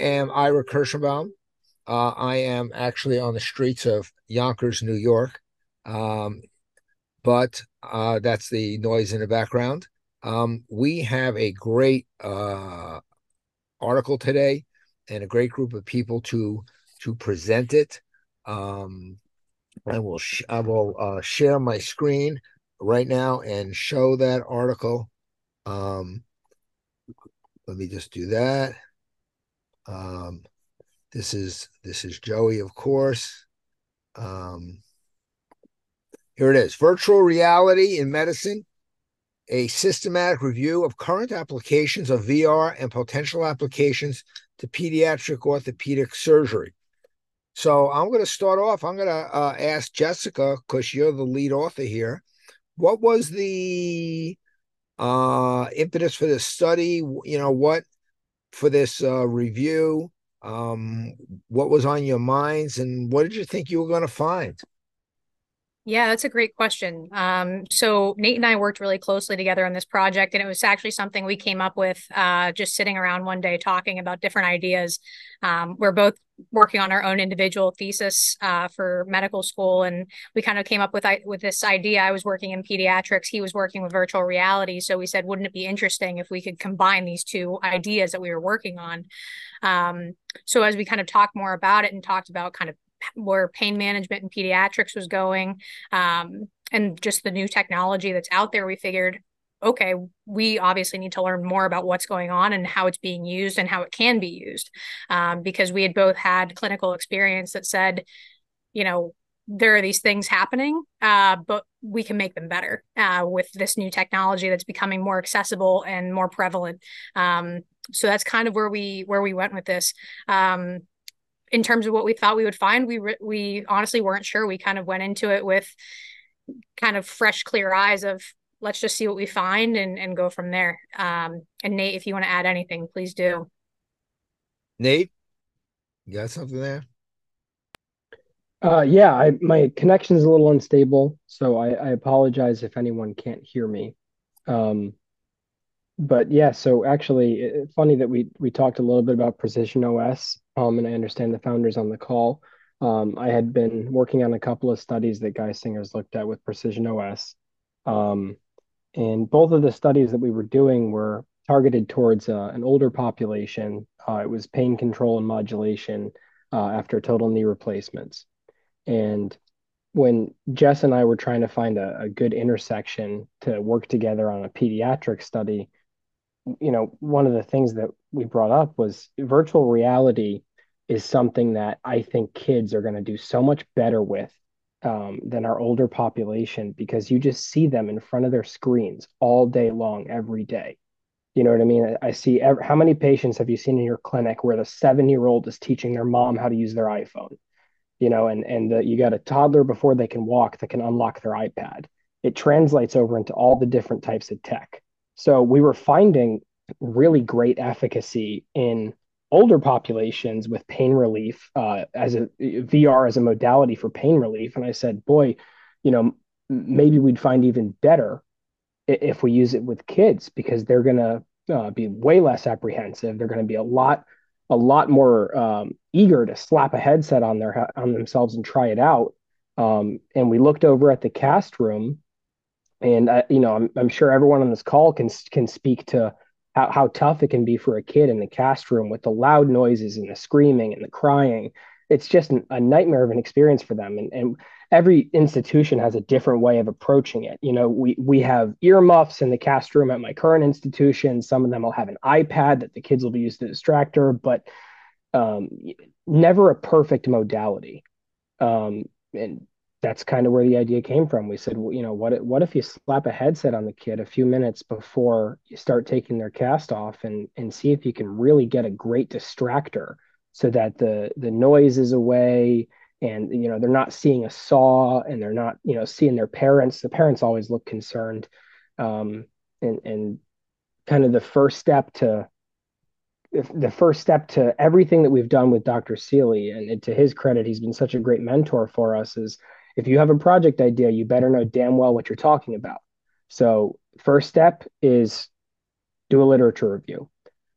am Ira Kirschenbaum. Uh, I am actually on the streets of Yonkers, New York. Um, but uh, that's the noise in the background. Um, we have a great uh, article today and a great group of people to to present it. Um, I will sh- I will uh, share my screen right now and show that article. Um, let me just do that. Um, this is this is Joey, of course. Um, here it is: virtual reality in medicine. A systematic review of current applications of VR and potential applications to pediatric orthopedic surgery. So I'm going to start off. I'm going to uh, ask Jessica because you're the lead author here. What was the uh, impetus for this study? You know what for this uh, review? Um, what was on your minds, and what did you think you were going to find? Yeah, that's a great question. Um, so Nate and I worked really closely together on this project, and it was actually something we came up with uh, just sitting around one day talking about different ideas. Um, we're both working on our own individual thesis uh, for medical school, and we kind of came up with with this idea. I was working in pediatrics; he was working with virtual reality. So we said, wouldn't it be interesting if we could combine these two ideas that we were working on? Um, so as we kind of talked more about it and talked about kind of where pain management and pediatrics was going um, and just the new technology that's out there we figured okay we obviously need to learn more about what's going on and how it's being used and how it can be used. Um, because we had both had clinical experience that said you know there are these things happening uh, but we can make them better uh, with this new technology that's becoming more accessible and more prevalent. Um, so that's kind of where we where we went with this. Um, in terms of what we thought we would find, we re- we honestly weren't sure. We kind of went into it with kind of fresh, clear eyes of let's just see what we find and and go from there. Um, and Nate, if you want to add anything, please do. Nate, you got something there? Uh, yeah, I, my connection is a little unstable, so I, I apologize if anyone can't hear me. Um, but yeah, so actually, it, funny that we we talked a little bit about Precision OS, um, and I understand the founders on the call. Um, I had been working on a couple of studies that Geisinger's looked at with Precision OS, um, and both of the studies that we were doing were targeted towards uh, an older population. Uh, it was pain control and modulation uh, after total knee replacements, and when Jess and I were trying to find a, a good intersection to work together on a pediatric study you know, one of the things that we brought up was virtual reality is something that I think kids are going to do so much better with um, than our older population because you just see them in front of their screens all day long, every day. You know what I mean? I see every, how many patients have you seen in your clinic where the seven year old is teaching their mom how to use their iPhone? You know, and and the, you got a toddler before they can walk that can unlock their iPad. It translates over into all the different types of tech. So we were finding really great efficacy in older populations with pain relief uh, as a VR as a modality for pain relief. And I said, boy, you know, maybe we'd find even better if we use it with kids because they're going to uh, be way less apprehensive. They're going to be a lot, a lot more um, eager to slap a headset on their on themselves and try it out. Um, and we looked over at the cast room and I, you know, I'm, I'm sure everyone on this call can can speak to how, how tough it can be for a kid in the cast room with the loud noises and the screaming and the crying. It's just a nightmare of an experience for them. And, and every institution has a different way of approaching it. You know, we we have earmuffs in the cast room at my current institution. Some of them will have an iPad that the kids will be used to distractor, but um, never a perfect modality. Um, and that's kind of where the idea came from. We said, well, you know, what what if you slap a headset on the kid a few minutes before you start taking their cast off, and and see if you can really get a great distractor, so that the the noise is away, and you know they're not seeing a saw, and they're not you know seeing their parents. The parents always look concerned, um, and and kind of the first step to the first step to everything that we've done with Dr. Seeley, and to his credit, he's been such a great mentor for us. Is if you have a project idea, you better know damn well what you're talking about. So, first step is do a literature review.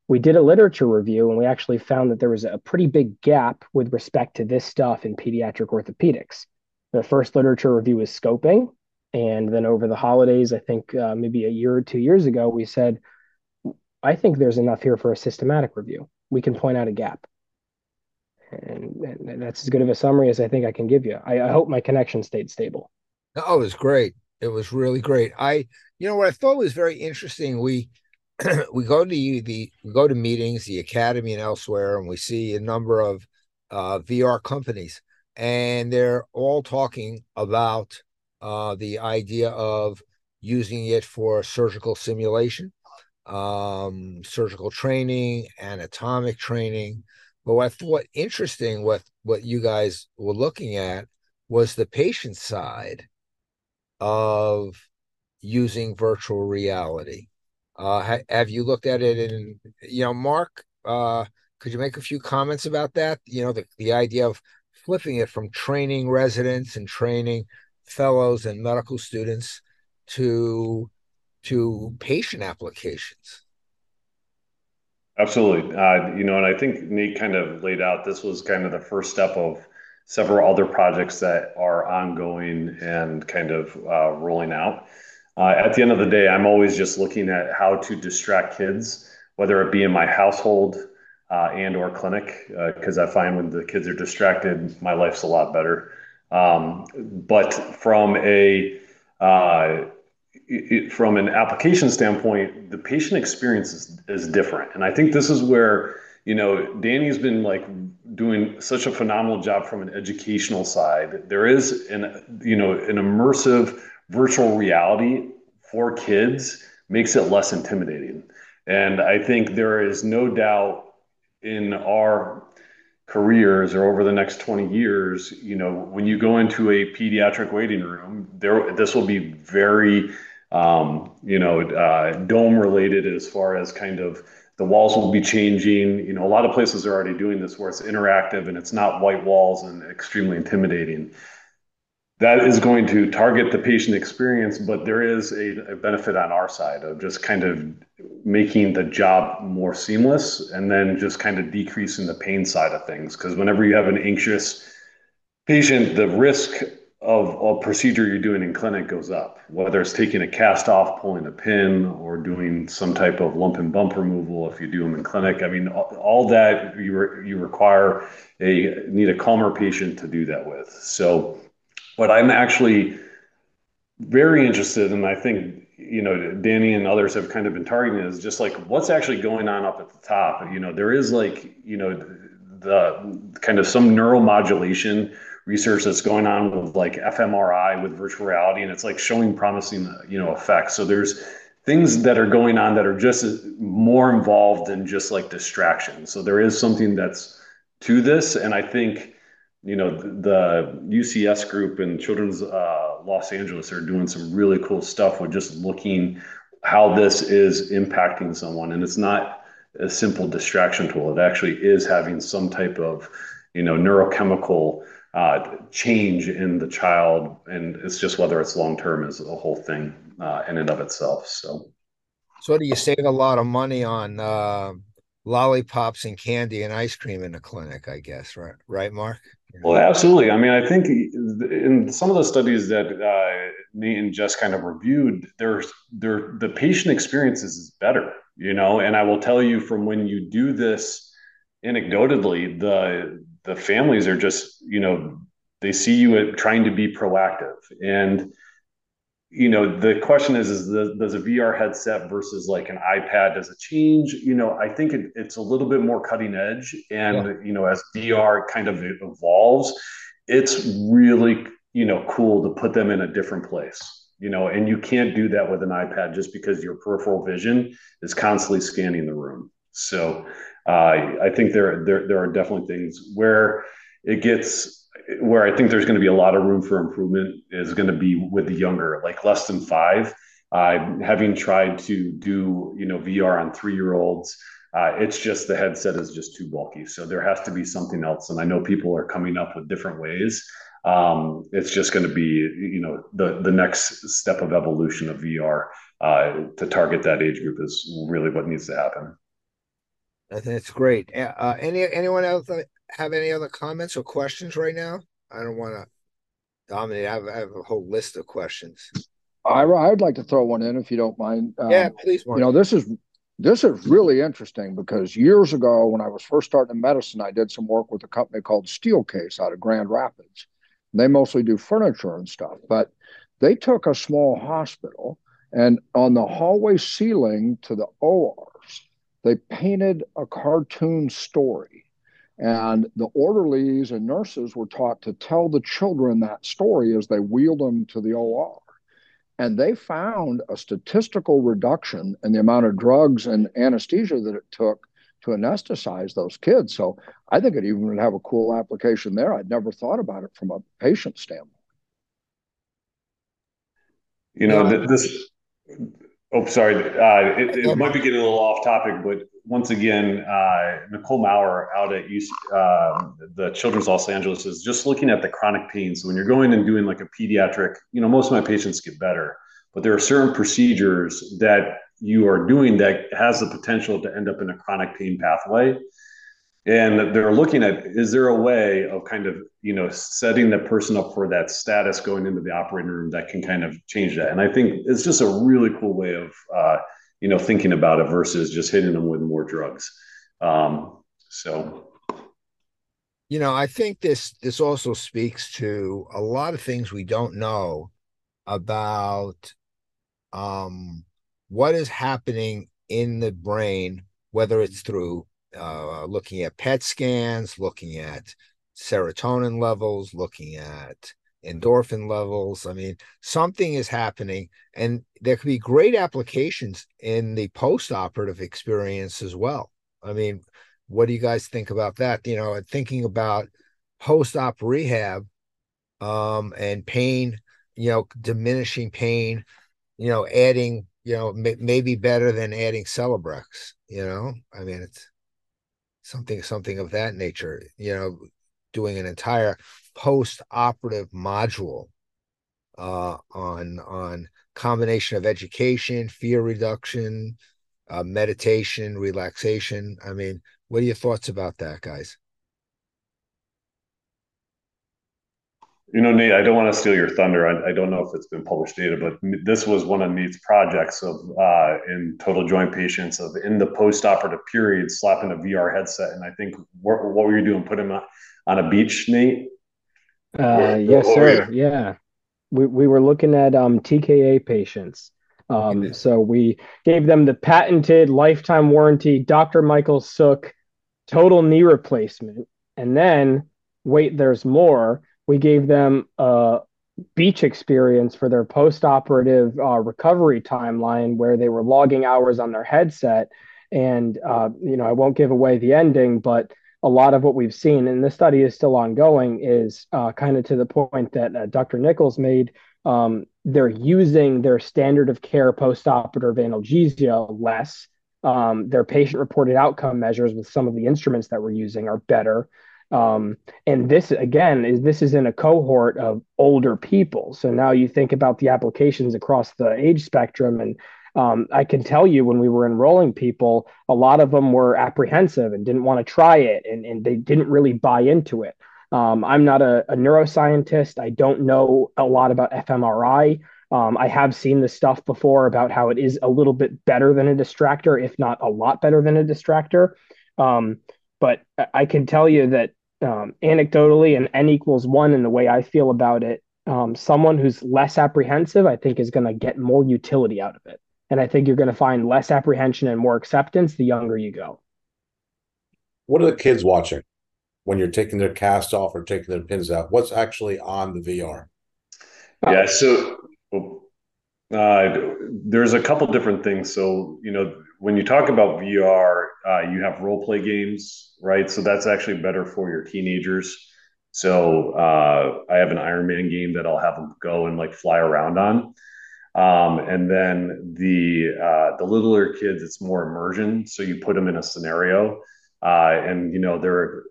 we did a literature review and we actually found that there was a pretty big gap with respect to this stuff in pediatric orthopedics. The first literature review was scoping. And then over the holidays, I think uh, maybe a year or two years ago, we said, I think there's enough here for a systematic review. We can point out a gap. And, and that's as good of a summary as I think I can give you. I, I hope my connection stayed stable. Oh, it was great. It was really great. I, you know, what I thought was very interesting. We, we go to the we go to meetings, the academy and elsewhere, and we see a number of uh, VR companies, and they're all talking about uh, the idea of using it for surgical simulation, um, surgical training, anatomic training. But what I thought interesting, what what you guys were looking at, was the patient side of using virtual reality. Uh, ha- have you looked at it? And you know, Mark, uh, could you make a few comments about that? You know, the the idea of flipping it from training residents and training fellows and medical students to to patient applications. Absolutely. Uh, you know, and I think Nate kind of laid out this was kind of the first step of several other projects that are ongoing and kind of uh, rolling out. Uh, at the end of the day, I'm always just looking at how to distract kids, whether it be in my household uh, and or clinic, because uh, I find when the kids are distracted, my life's a lot better. Um, but from a uh, it, from an application standpoint, the patient experience is, is different, and I think this is where you know Danny's been like doing such a phenomenal job from an educational side. There is an you know an immersive virtual reality for kids makes it less intimidating, and I think there is no doubt in our careers or over the next 20 years you know when you go into a pediatric waiting room there this will be very you know uh, dome related as far as kind of the walls will be changing you know a lot of places are already doing this where it's interactive and it's not white walls and extremely intimidating that is going to target the patient experience, but there is a, benefit on our side of just kind of making the job more seamless and then just kind of decreasing the pain side of things. Because whenever you have an anxious patient, the risk of a procedure you're doing in clinic goes up, whether it's taking a cast off, pulling a pin, or doing some type of lump and bump removal if you do them in clinic. I mean, all that you, re- you require a need a calmer patient to do that with. So what I'm actually very interested in, I think, you know, Danny and others have kind of been targeting is just like what's actually going on up at the top. You know, there is like, you know, the kind of some neuromodulation research that's going on with like fMRI with virtual reality, and it's like showing promising, you know, effects. So there's things that are going on that are just more involved than just like distraction. So there is something that's to this, and I think you know the UCS group and Children's uh, Los Angeles are doing some really cool stuff with just looking how this is impacting someone, and it's not a simple distraction tool. It actually is having some type of you know neurochemical uh, change in the child, and it's just whether it's long term is a whole thing uh, in and of itself. So, so do you save a lot of money on uh, lollipops and candy and ice cream in the clinic? I guess, right? Right, Mark? Well, absolutely. I mean, I think in some of the studies that uh, Nate and Jess kind of reviewed, there's there the patient experiences is better, you know. And I will tell you from when you do this anecdotally, the the families are just, you know, they see you trying to be proactive. And you know the question is is the, does a vr headset versus like an ipad does it change? You know i think it, it's a little bit more cutting edge and yeah. you know as vr kind of evolves it's really you know cool to put them in a different place you know and you can't do that with an ipad just because your peripheral vision is constantly scanning the room. So uh, i think there, there there are definitely things where it gets where I think there's going to be a lot of room for improvement is going to be with the younger, like less than five. Uh, having tried to do you know VR on three year olds, uh, it's just the headset is just too bulky. So there has to be something else, and I know people are coming up with different ways. Um, it's just going to be you know the the next step of evolution of VR uh, to target that age group is really what needs to happen. I think it's great. Uh, any anyone else have any other comments or questions right now? I don't want to dominate. I have, I have, a whole list of questions. I I'd like to throw one in if you don't mind. Um, yeah, please. Mark. You know, this is this is really interesting because years ago, when I was first starting in medicine, I did some work with a company called Steelcase out of Grand Rapids. They mostly do furniture and stuff, but they took a small hospital and on the hallway ceiling to the ORs, they painted a cartoon story. And the orderlies and nurses were taught to tell the children that story as they wheeled them to the OR. And they found a statistical reduction in the amount of drugs and anesthesia that it took to anesthetize those kids. So I think it even would have a cool application there. I'd never thought about it from a patient standpoint. You know, this Oh, sorry. Uh, it, it, might be getting a little off topic, but once again, uh, Nicole Maurer out at UC, uh, the Children's Los Angeles is just looking at the chronic pain. So when you're going and doing like a pediatric, you know, most of my patients get better, but there are certain procedures that you are doing that has the potential to end up in a chronic pain pathway and they're looking at is there a way of kind of you know setting the person up for that status going into the operating room that can kind of change that? And i think it's just a really cool way of uh, you know thinking about it versus just hitting them with more drugs. Um, so. You know i think this this also speaks to a lot of things we don't know about um, what is happening in the brain whether it's through uh, looking at PET scans, looking at serotonin levels, looking at endorphin levels. I mean, something is happening, and there could be great applications in the post-operative experience as well. I mean, what do you guys think about that? You know, thinking about post-op rehab um, and pain, you know, diminishing pain, you know, adding, you know, maybe better than adding Celebrex. You know, I mean, it's something something of that nature you know doing an entire post-operative module uh, on on combination of education fear reduction uh, meditation relaxation. I mean what are your thoughts about that guys You know, Nate, I don't want to steal your thunder. I, I, don't know if it's been published data, but this was one of Nate's projects of uh, in total joint patients of in the post-operative period, slapping a VR headset. And I think what, what were you doing? Put him on a beach, Nate? Uh, yes, sir. Yeah, we we were looking at um, TKA patients. Um, so we gave them the patented lifetime warranty Dr. Michael Suk total knee replacement, and then wait, there's more we gave them a beach experience for their post-operative uh, recovery timeline where they were logging hours on their headset. And uh, you know i won't give away the ending but a lot of what we've seen and the study is still ongoing is uh, kind of to the point that uh, dr nichols made um, they're using their standard of care post-operative analgesia less. Um, their patient reported outcome measures with some of the instruments that we're using are better um, and this again is this is in a cohort of older people. So now you think about the applications across the age spectrum, and um, I can tell you when we were enrolling people, a lot of them were apprehensive and didn't want to try it, and, and they didn't really buy into it. Um, I'm not a, a, neuroscientist. I don't know a lot about fMRI. Um, I have seen the stuff before about how it is a little bit better than a distractor, if not a lot better than a distractor. Um, but I can tell you that um, anecdotally and n equals one in the way I feel about it, um, someone who's less apprehensive, I think, is going to get more utility out of it. And I think you're going to find less apprehension and more acceptance the younger you go. What are the kids watching when you're taking their cast off or taking their pins out? What's actually on the VR? Yeah, so uh, there's a couple different things. So, you know, when you talk about VR, uh, you have role play games, right? So that's actually better for your teenagers. So uh, I have an Iron Man game that I'll have them go and like fly around on. Um, and then the uh, the littler kids, it's more immersion. So you put them in a scenario, uh, and you know they're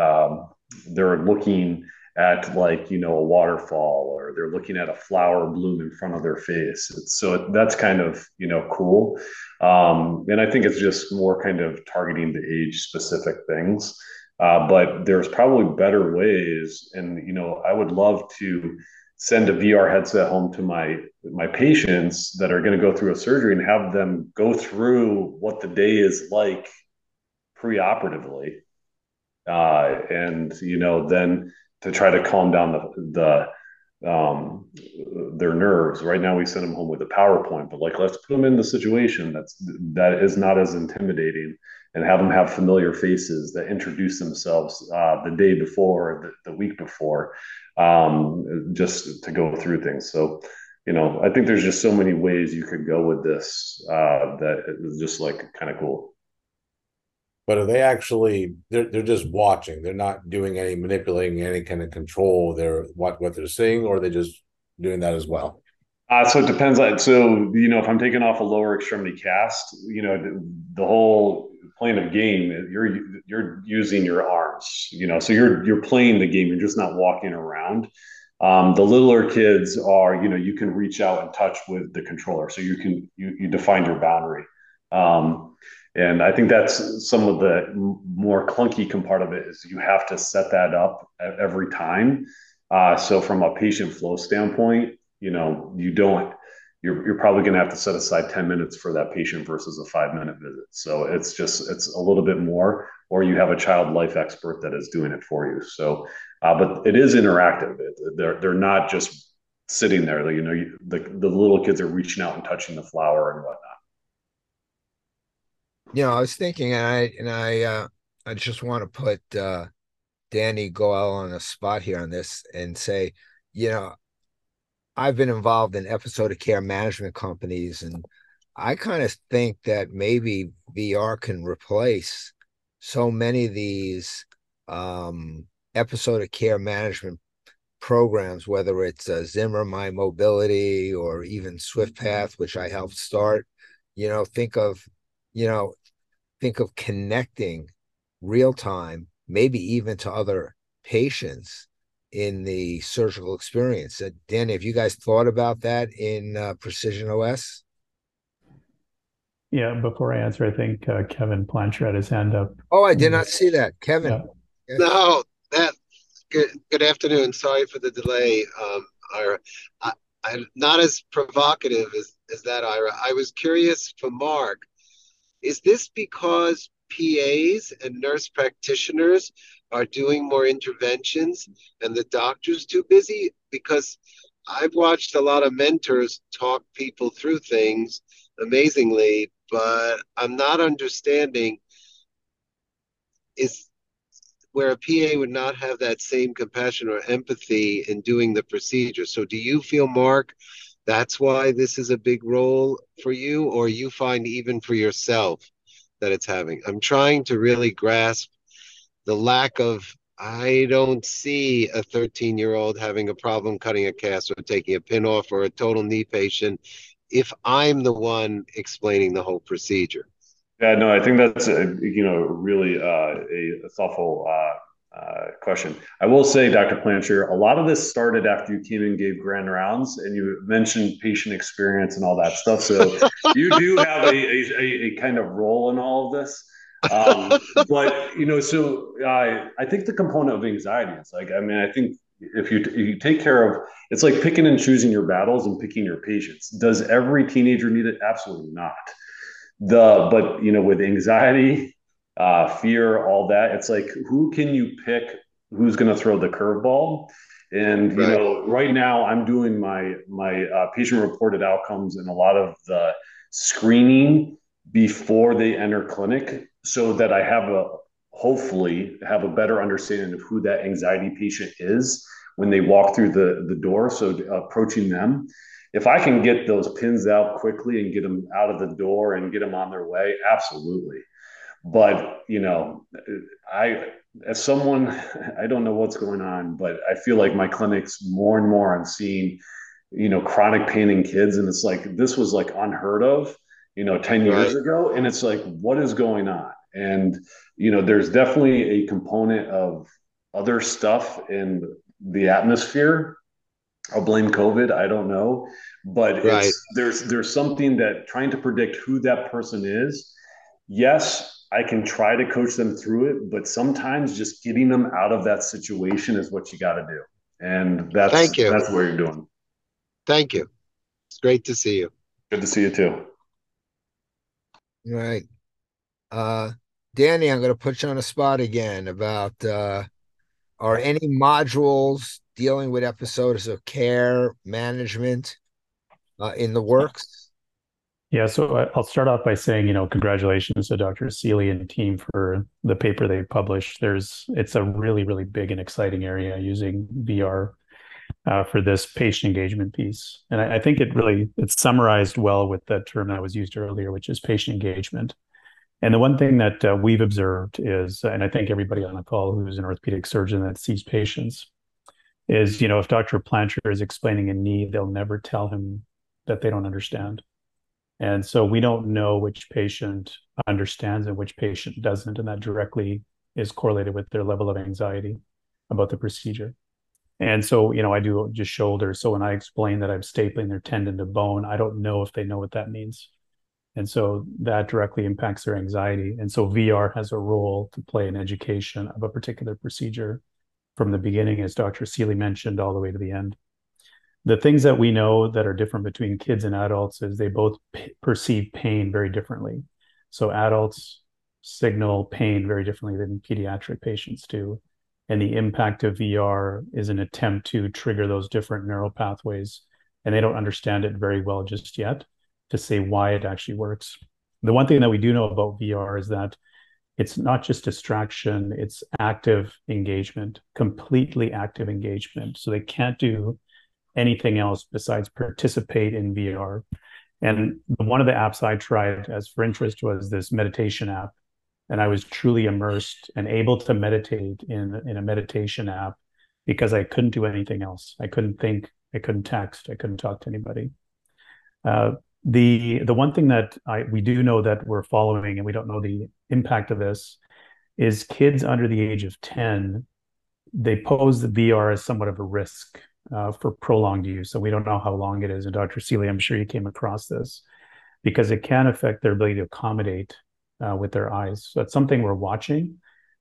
um, they're looking at like you know a waterfall or they're looking at a flower bloom in front of their face. It's, so that's kind of you know cool. Um, and i think it's just more kind of targeting the age specific things. Uh, but there's probably better ways and you know i would love to send a vr headset home to my my patients that are going to go through a surgery and have them go through what the day is like preoperatively. Uh, and you know then to try to calm down the the um, their nerves. Right now, we send them home with a PowerPoint, but like let's put them in the situation that's that is not as intimidating, and have them have familiar faces that introduce themselves uh, the day before, the, the week before, um, just to go through things. So. You know, I think there's just so many ways you could go with this uh, that is just like kind of cool but are they actually they're they're just watching they're not doing any manipulating any kind of control they're what what they're seeing or are they just doing that as well? Uh, so it depends on so you know if i'm taking off a lower extremity cast you know the, the whole playing of game you're you're using your arms you know so you're you're playing the game you're just not walking around. Um, the littler kids are you know you can reach out and touch with the controller so you can you, you define your boundary. Um, and I think that's some of the more clunky part of it is you have to set that up every time. Uh, so from a patient flow standpoint, you know, you don't, you're, you're probably going to have to set aside 10 minutes for that patient versus a five minute visit. So it's just, it's a little bit more, or you have a child life expert that is doing it for you. So, uh, but it is interactive. It, they're, they're not just sitting there. You know, you, the, the little kids are reaching out and touching the flower and whatnot you know, I was thinking, and I and I uh, I just want to put uh, Danny Goel on a spot here on this and say, you know, I've been involved in episode of care management companies, and I kind of think that maybe VR can replace so many of these um, of care management programs, whether it's uh, Zimmer My Mobility or even SwiftPath, which I helped start. You know, think of you know think of connecting real time, maybe even to other patients in the surgical experience. Uh, Danny, have you guys thought about that in uh, Precision OS? Yeah, before I answer, I think uh, Kevin Plancher had his hand up. Oh, I did not see that. Kevin. Yeah. No, that good good afternoon. Sorry for the delay, um, Ira. I, I'm not as provocative as, as that, Ira. I was curious for Mark is this because PAs and nurse practitioners are doing more interventions and the doctor's too busy? Because I've watched a lot of mentors talk people through things amazingly, but I'm not understanding is where a PA would not have that same compassion or empathy in doing the procedure. So do you feel, Mark, that's why this is a big role for you, or you find even for yourself that it's having. I'm trying to really grasp the lack of. I don't see a 13 year old having a problem cutting a cast or taking a pin off or a total knee patient if I'm the one explaining the whole procedure. Yeah, no, I think that's a, you know really uh, a, thoughtful uh, uh, question. I will say, Dr. Plancher, a lot of this started after you came and gave grand rounds, and you mentioned patient experience and all that stuff. So you do have a, a, a, kind of role in all of this. Um, but you know, so uh, I think the component of anxiety is like, I mean, I think if you if you take care of, it's like picking and choosing your battles and picking your patients. Does every teenager need it? Absolutely not. The but you know, with anxiety uh, fear, all that. It's like who can you pick? Who's going to throw the curveball? And you know, right now I'm doing my my uh, patient reported outcomes and a lot of the screening before they enter clinic, so that I have a hopefully have a better understanding of who that anxiety patient is when they walk through the the door. So approaching them, if I can get those pins out quickly and get them out of the door and get them on their way, absolutely. But you know, I as someone I don't know what's going on, but I feel like my clinics more and more I'm seeing, you know, chronic pain in kids, and it's like this was like unheard of, you know, 10 years right. ago. And it's like, what is going on? And, you know, there's definitely a component of other stuff in the atmosphere. I'll blame COVID. I don't know, but right. there's there's something that trying to predict who that person is. Yes, I can try to coach them through it, but sometimes just getting them out of that situation is what you got to do, and that's Thank you. that's what you're doing. Thank you. It's great to see you. Good to see you too. All right. Uh, Danny, I'm going to put you on a spot again about uh, are any modules dealing with episodes of care management uh, in the works? Yeah, so I'll start off by saying, you know, congratulations to Dr. Seeley and team for the paper they published. There's, it's a really, really big and exciting area using VR uh, for this patient engagement piece, and I, I, think it really it's summarized well with the term that was used earlier, which is patient engagement. And the one thing that uh, we've observed is, and I think everybody on the call who's an orthopedic surgeon that sees patients, is you know if Dr. Plancher is explaining a knee, they'll never tell him that they don't understand. And so we don't know which patient understands and which patient doesn't, and that directly is correlated with their level of anxiety about the procedure. And so, you know, I do just shoulder. So when I explain that I'm stapling their tendon to bone, I don't know if they know what that means. And so that directly impacts their anxiety. And so VR has a role to play in education of a particular procedure from the beginning, as Dr. Seeley mentioned, all the way to the end. The things that we know that are different between kids and adults is they both p- perceive pain very differently. So adults signal pain very differently than pediatric patients do. And the impact of VR is an attempt to trigger those different neural pathways. And they don't understand it very well just yet to say why it actually works. The one thing that we do know about VR is that it's not just distraction, it's active engagement, completely active engagement. So they can't do anything else besides participate in VR. And one of the apps I tried as for interest was this meditation app. And I was truly immersed and able to meditate in, in a meditation app because I couldn't do anything else. I couldn't think, I couldn't text, I couldn't talk to anybody. Uh, the the one thing that I we do know that we're following, and we don't know the impact of this, is kids under the age of ten. They pose the VR as somewhat of a risk uh, for prolonged use, so we don't know how long it is. And Dr. Seeley, I'm sure you came across this because it can affect their ability to accommodate uh, with their eyes. So that's something we're watching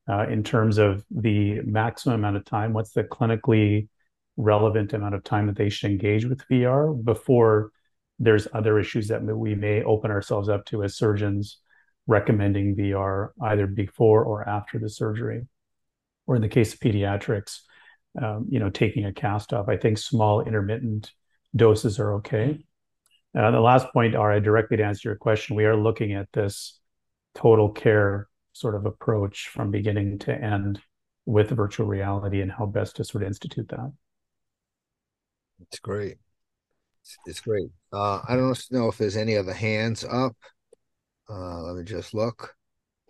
uh, in terms of the maximum amount of time. What's the clinically relevant amount of time that they should engage with VR before there's other issues that we may open ourselves up to as surgeons recommending VR either before or after the surgery. Or in the case of pediatrics, um, you know, taking a cast off. I think small intermittent doses are okay. Uh, the last point, Ira, directly to answer your question, we are looking at this total care sort of approach from beginning to end with virtual reality and how best to sort of institute that. It's great. It's, great. Uh, I don't know if there's any other hands up. Uh, let me just look.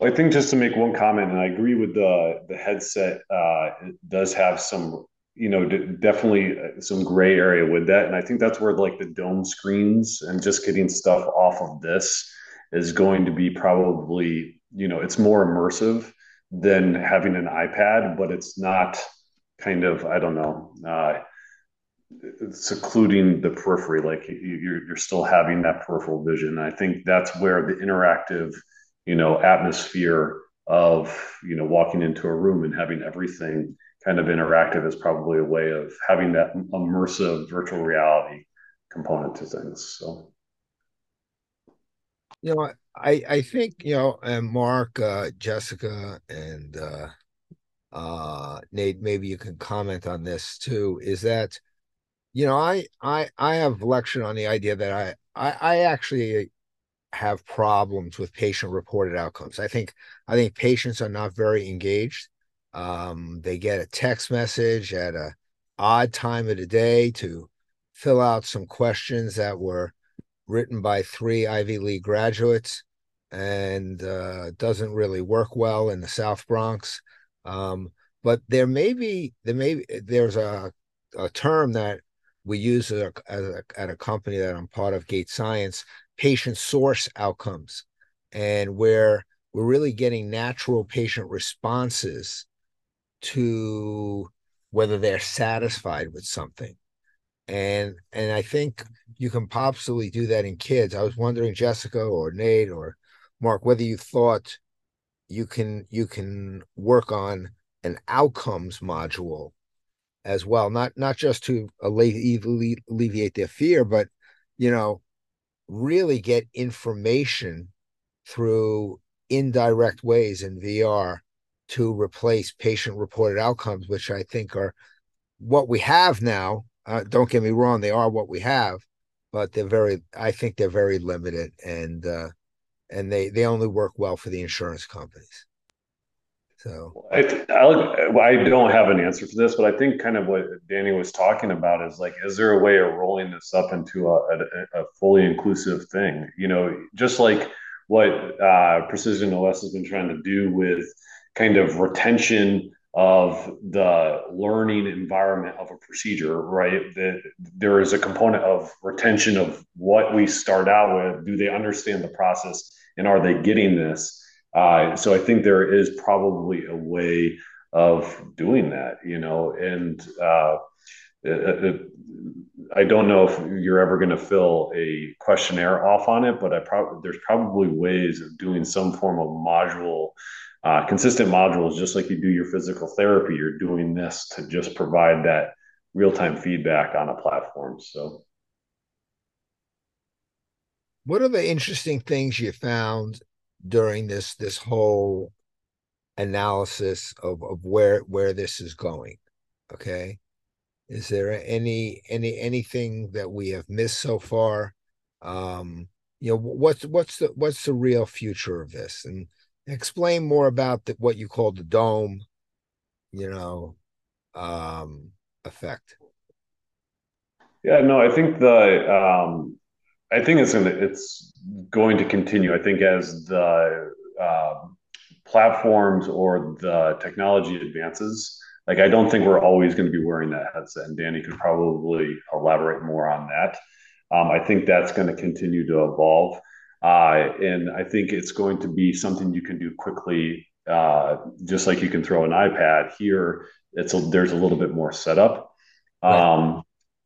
I think just to make one comment, and I agree with the the headset. Uh, it does have some, you know, d- definitely uh, some gray area with that, and I think that's where like the dome screens and just getting stuff off of this is going to be probably, you know, it's more immersive than having an iPad, but it's not kind of, I don't know. Uh, secluding the periphery like you're, you're still having that peripheral vision i think that's where the interactive you know atmosphere of you know walking into a room and having everything kind of interactive is probably a way of having that immersive virtual reality component to things so. You know i i think you know and mark uh jessica and uh uh nate maybe you can comment on this too is that you know, I I I have lectured on the idea that I I, I actually have problems with patient reported outcomes. I think I think patients are not very engaged. Um, they get a text message at a odd time of the day to fill out some questions that were written by three Ivy League graduates and uh, doesn't really work well in the South Bronx. Um, but there may be there may there's a a term that we use at a, at a company that I'm part of, Gate Science, patient source outcomes, and where we're really getting natural patient responses to whether they're satisfied with something. And and I think you can possibly do that in kids. I was wondering, Jessica or Nate or Mark, whether you thought you can you can work on an outcomes module as well, not not just to alleviate their fear, but you know, really get information through indirect ways in VR to replace patient reported outcomes, which I think are what we have now. Uh, don't get me wrong, they are what we have, but they're very, I think they're very limited and, uh, and they, they only work well for the insurance companies. So I, I, don't have an answer for this, but I think kind of what Danny was talking about is like, is there a way of rolling this up into a, a, a fully inclusive thing? You know, just like what uh, Precision OS has been trying to do with kind of retention of the learning environment of a procedure, right? That there is a component of retention of what we start out with. Do they understand the process and are they getting this? Uh, so I think there is probably a way of doing that, you know, and uh, it, it, I don't know if you're ever going to fill a questionnaire off on it, but I probably there's probably ways of doing some form of module, uh, consistent modules, just like you do your physical therapy. You're doing this to just provide that real time feedback on a platform. So, what are the interesting things you found during this this whole analysis of of where where this is going? Okay is there any any anything that we have missed so far? Um, you know, what's what's the what's the real future of this? And explain more about the, what you call the dome, you know, um, effect. Yeah, no, I think the um, I think it's gonna, it's going to continue. I think as the uh, platforms or the technology advances, like I don't think we're always going to be wearing that headset, and Danny could probably elaborate more on that. Um, I think that's going to continue to evolve, uh, and I think it's going to be something you can do quickly, uh, just like you can throw an iPad here. It's a, there's a little bit more setup. Right.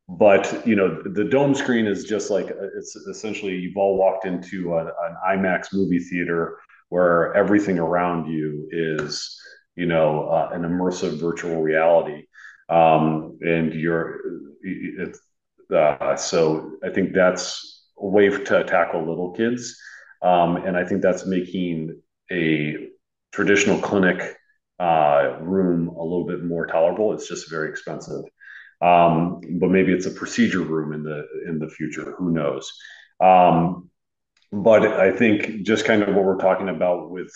But you know the dome screen is just like it's essentially you've all walked into a, an IMAX movie theater where everything around you is you know, uh, an immersive virtual reality. Um, and you're, uh, so I think that's a way to tackle little kids. Um, and I think that's making a traditional clinic uh, room a little bit more tolerable. It's just very expensive. Um, but maybe it's a procedure room in the in the future. Who knows? Um, but I think just kind of what we're talking about with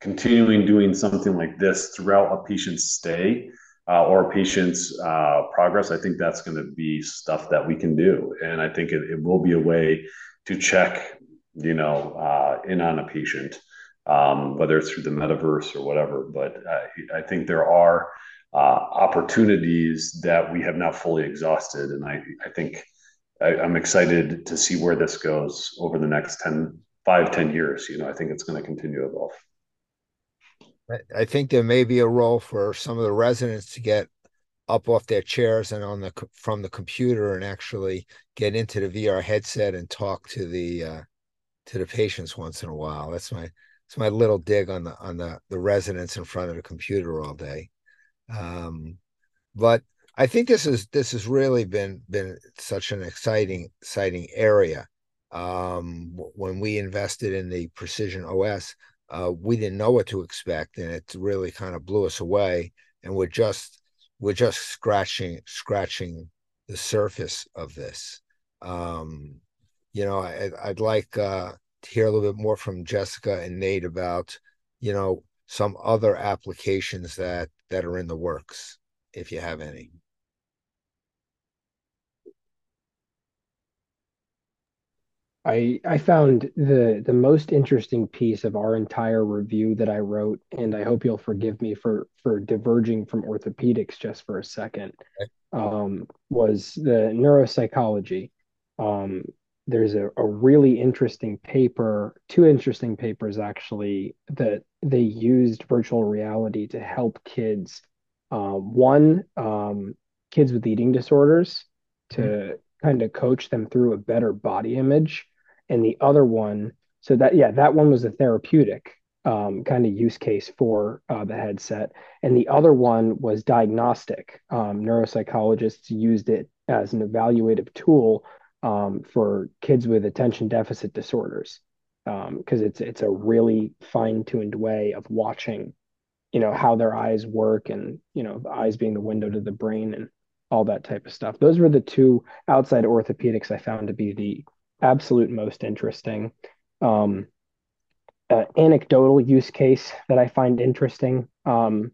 continuing doing something like this throughout a patient's stay uh, or a patient's uh, progress, I think that's going to be stuff that we can do, and I think it, it will be a way to check, you know, uh, in on a patient, um, whether it's through the metaverse or whatever. But I think there are opportunities that we have not fully exhausted, and I, think I, am excited to see where this goes over the next 10, five, 10 years. You know, I think it's going to continue to evolve. I think there may be a role for some of the residents to get up off their chairs and on the from the computer and actually get into the VR headset and talk to the uh, to the patients once in a while. That's my it's my little dig on the on the the residents in front of the computer all day. Um, but I think this is this has really been been such an exciting exciting area. Um, when we invested in the Precision OS, uh, we didn't know what to expect, and it really kind of blew us away. And we're just we're just scratching scratching the surface of this. Um, you know, I, would like uh, to hear a little bit more from Jessica and Nate about you know some other applications that that are in the works, if you have any. I I found the the most interesting piece of our entire review that I wrote, and I hope you'll forgive me for for diverging from orthopedics just for a second, um, was the neuropsychology. Um, there's a, a really interesting paper, two interesting papers actually, that they used virtual reality to help kids Um, one, um, kids with eating disorders to mm-hmm. kind of coach them through a better body image. And the other one, so that, yeah, that one was a therapeutic um, kind of use case for uh, the headset. And the other one was diagnostic. Um, neuropsychologists used it as an evaluative tool um, for kids with attention deficit disorders because um, it's it's a really fine-tuned way of watching you know how their eyes work and you know eyes being the window to the brain and all that type of stuff. Those were the two outside orthopedics i found to be the absolute most interesting. Um, uh, anecdotal use case that i find interesting um,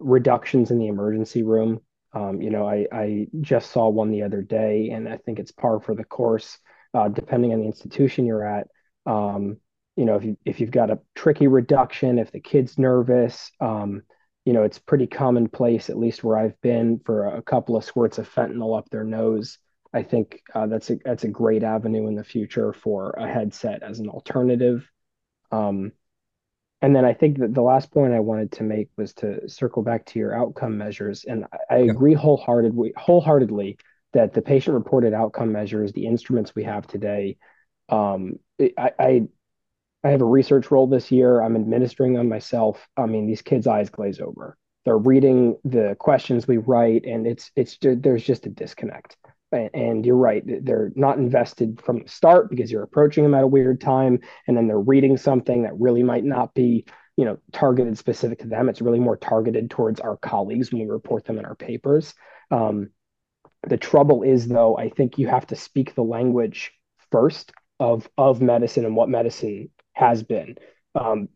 reductions in the emergency room um, you know I, I just saw one the other day and i think it's par for the course uh, depending on the institution you're at um, you know, if you if you've got a tricky reduction, if the kid's nervous, um, you know, it's pretty commonplace, at least where I've been, for a couple of squirts of fentanyl up their nose. I think uh, that's a that's a great avenue in the future for a headset as an alternative. Um, and then I think that the last point I wanted to make was to circle back to your outcome measures, and I, I yeah. agree wholeheartedly wholeheartedly that the patient reported outcome measures, the instruments we have today, um, I, I I have a research role this year. I'm administering them myself. I mean, these kids' eyes glaze over. They're reading the questions we write, and it's it's there's just a disconnect. And, you're right; they're not invested from the start because you're approaching them at a weird time, and then they're reading something that really might not be you know targeted specific to them. It's really more targeted towards our colleagues when we report them in our papers. Um, the trouble is, though, I think you have to speak the language first of of medicine and what medicine has been. Um,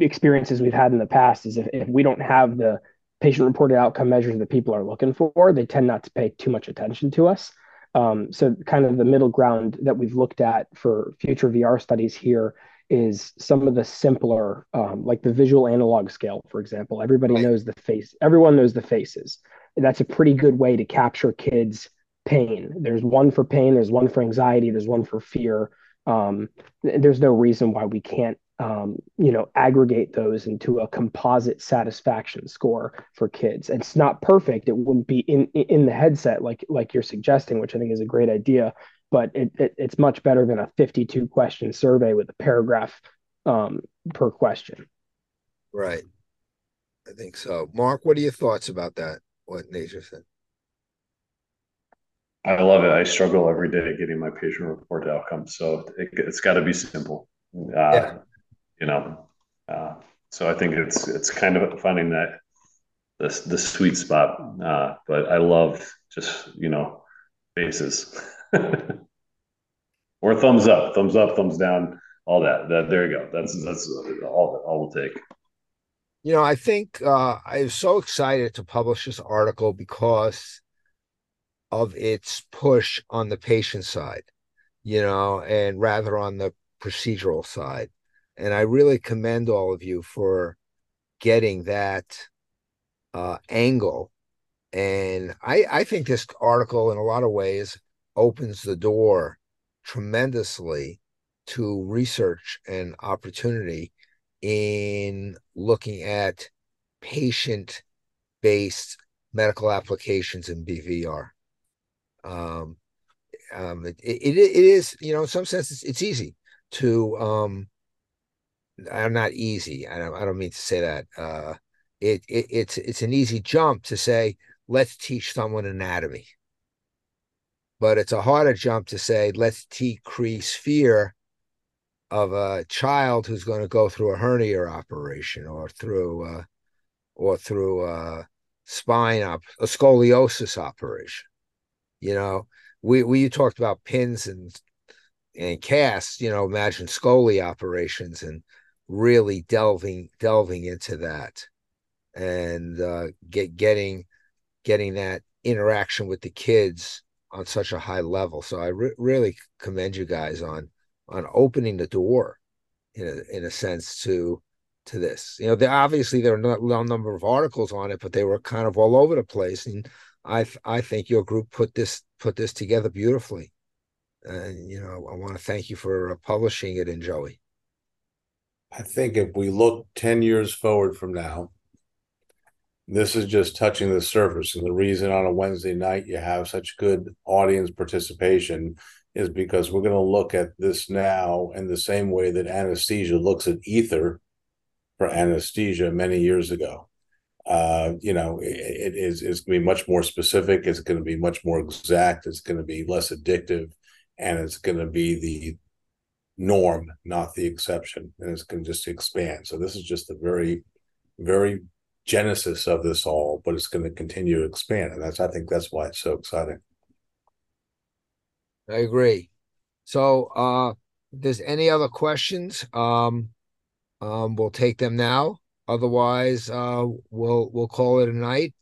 experiences we've had in the past is if, if we don't have the patient reported outcome measures that people are looking for, they tend not to pay too much attention to us. Um, so kind of the middle ground that we've looked at for future VR studies here is some of the simpler, um, like the visual analog scale, for example. Everybody knows the face. Everyone knows the faces. That's a pretty good way to capture kids' pain. There's one for pain, there's one for anxiety, there's one for fear. Um, there's no reason why we can't, um, you know, aggregate those into a composite satisfaction score for kids. It's not perfect. It wouldn't be in in the headset like like you're suggesting, which I think is a great idea. But it, it it's much better than a 52 question survey with a paragraph um, per question. Right. I think so. Mark, what are your thoughts about that? What Nathan said. I love it. I struggle every day getting my patient report outcomes. So it, has got to be simple. Uh, yeah. You know, uh, so I think it's it's kind of finding that the the sweet spot. Uh, but I love just you know faces or thumbs up, thumbs up, thumbs down, all that. That there you go. That's that's all all we'll take. You know, I think uh, I was so excited to publish this article because of its push on the patient side, you know, and rather on the procedural side. And I really commend all of you for getting that uh, angle. And I, I think this article, in a lot of ways, opens the door tremendously to research and opportunity in looking at patient based medical applications in BVR. Um, um, it, it, it is, you know, in some sense, it's, it's easy to, um, I'm not easy. I don't, I don't mean to say that. Uh, it, it, it's, it's an easy jump to say, let's teach someone anatomy. But it's a harder jump to say, let's decrease fear of a child who's going to go through a hernia operation or through, uh, or through a spine up, a scoliosis operation you know, we we talked about pins and and casts. You know, imagine Scoli operations and really delving delving into that and uh, get getting getting that interaction with the kids on such a high level. So I re- really commend you guys on on opening the door in a in a sense to to this. You know, there obviously there are not a number of articles on it, but they were kind of all over the place. And I I think your group put this put this together beautifully, and you know I want to thank you for uh, publishing it in Joey. I think if we look ten years forward from now, this is just touching the surface. And the reason on a Wednesday night you have such good audience participation is because we're going to look at this now in the same way that anesthesia looks at ether for anesthesia many years ago. Uh, you know, it, it is it's going to be much more specific. It's going to be much more exact. It's going to be less addictive, and it's going to be the norm, not the exception, and it's going to just expand. So this is just the very, very genesis of this all, but it's going to continue to expand, and that's I think that's why it's so exciting. I agree. So, uh, there's any other questions, um, um, we'll take them now. Otherwise, uh, we'll we'll call it a night.